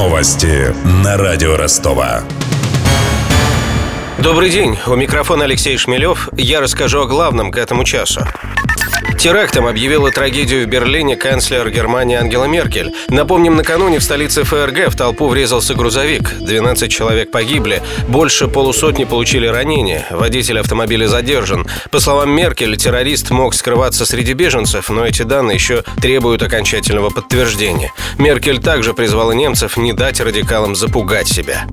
Новости на радио Ростова. Добрый день, у микрофона Алексей Шмелев. Я расскажу о главном к этому часу. Терактом объявила трагедию в Берлине канцлер Германии Ангела Меркель. Напомним, накануне в столице ФРГ в толпу врезался грузовик. 12 человек погибли, больше полусотни получили ранения. Водитель автомобиля задержан. По словам Меркель, террорист мог скрываться среди беженцев, но эти данные еще требуют окончательного подтверждения. Меркель также призвала немцев не дать радикалам запугать себя.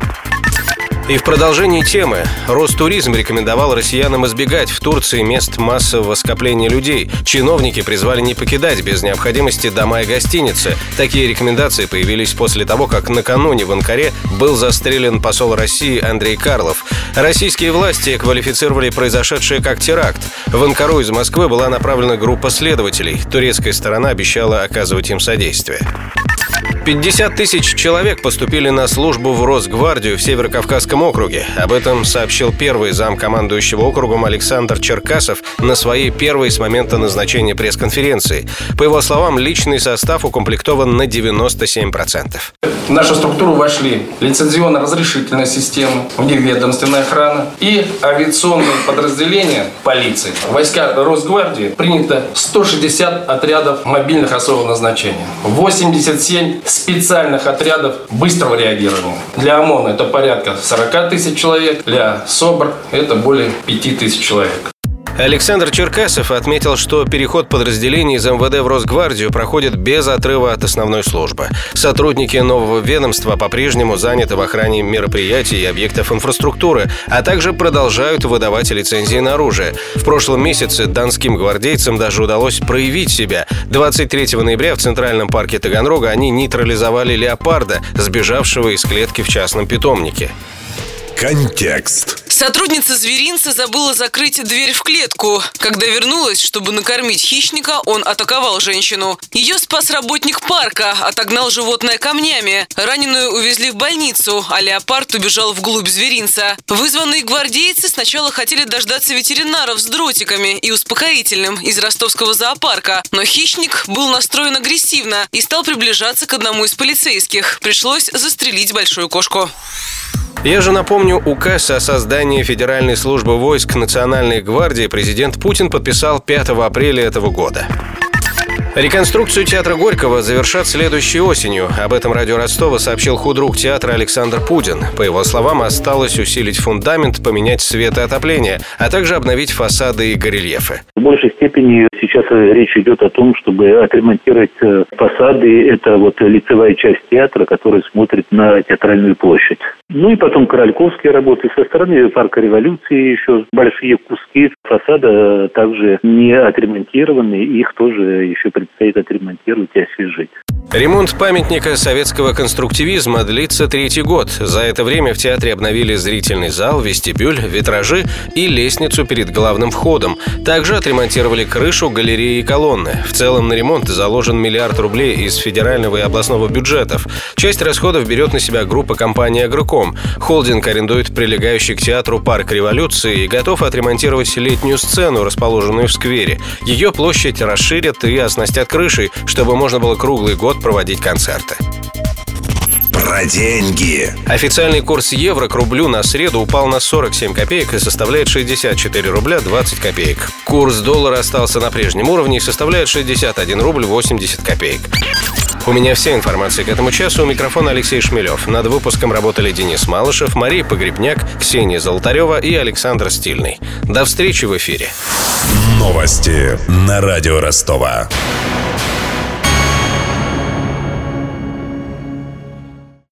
И в продолжении темы Ростуризм рекомендовал россиянам избегать в Турции мест массового скопления людей. Чиновники призвали не покидать без необходимости дома и гостиницы. Такие рекомендации появились после того, как накануне в Анкаре был застрелен посол России Андрей Карлов. Российские власти квалифицировали произошедшее как теракт. В Анкару из Москвы была направлена группа следователей. Турецкая сторона обещала оказывать им содействие. 50 тысяч человек поступили на службу в Росгвардию в Северокавказском округе. Об этом сообщил первый зам командующего округом Александр Черкасов на своей первой с момента назначения пресс-конференции. По его словам, личный состав укомплектован на 97%. В нашу структуру вошли лицензионно-разрешительная система, вневедомственная охрана и авиационные подразделения полиции. В войска Росгвардии принято 160 отрядов мобильных особого назначения, 87 специальных отрядов быстрого реагирования. Для ОМОНа это порядка 40 тысяч человек, для СОБР это более 5 тысяч человек. Александр Черкасов отметил, что переход подразделений из МВД в Росгвардию проходит без отрыва от основной службы. Сотрудники нового ведомства по-прежнему заняты в охране мероприятий и объектов инфраструктуры, а также продолжают выдавать лицензии на оружие. В прошлом месяце донским гвардейцам даже удалось проявить себя. 23 ноября в Центральном парке Таганрога они нейтрализовали леопарда, сбежавшего из клетки в частном питомнике. Контекст. Сотрудница зверинца забыла закрыть дверь в клетку. Когда вернулась, чтобы накормить хищника, он атаковал женщину. Ее спас работник парка, отогнал животное камнями. Раненую увезли в больницу, а леопард убежал вглубь зверинца. Вызванные гвардейцы сначала хотели дождаться ветеринаров с дротиками и успокоительным из ростовского зоопарка, но хищник был настроен агрессивно и стал приближаться к одному из полицейских. Пришлось застрелить большую кошку. Я же напомню, указ о создании Федеральной службы войск Национальной гвардии президент Путин подписал 5 апреля этого года. Реконструкцию театра Горького завершат следующей осенью. Об этом радио Ростова сообщил худрук театра Александр Пудин. По его словам, осталось усилить фундамент, поменять свет и отопление, а также обновить фасады и горельефы. В большей степени сейчас речь идет о том, чтобы отремонтировать э, фасады. Это вот лицевая часть театра, которая смотрит на театральную площадь. Ну и потом корольковские работы со стороны парка революции еще большие куски фасада также не отремонтированы, их тоже еще предстоит отремонтировать и освежить. Ремонт памятника советского конструктивизма длится третий год. За это время в театре обновили зрительный зал, вестибюль, витражи и лестницу перед главным входом. Также отремонтировали крышу, галереи и колонны. В целом на ремонт заложен миллиард рублей из федерального и областного бюджетов. Часть расходов берет на себя группа компании «Агроком». Холдинг арендует прилегающий к театру парк революции и готов отремонтировать летнюю сцену, расположенную в сквере. Ее площадь расширят и оснастят крышей, чтобы можно было круглый год проводить концерты. Про деньги. Официальный курс евро к рублю на среду упал на 47 копеек и составляет 64 рубля 20 копеек. Курс доллара остался на прежнем уровне и составляет 61 рубль 80 копеек. У меня вся информация к этому часу. У микрофона Алексей Шмелев. Над выпуском работали Денис Малышев, Мария Погребняк, Ксения Золотарева и Александр Стильный. До встречи в эфире. Новости на радио Ростова.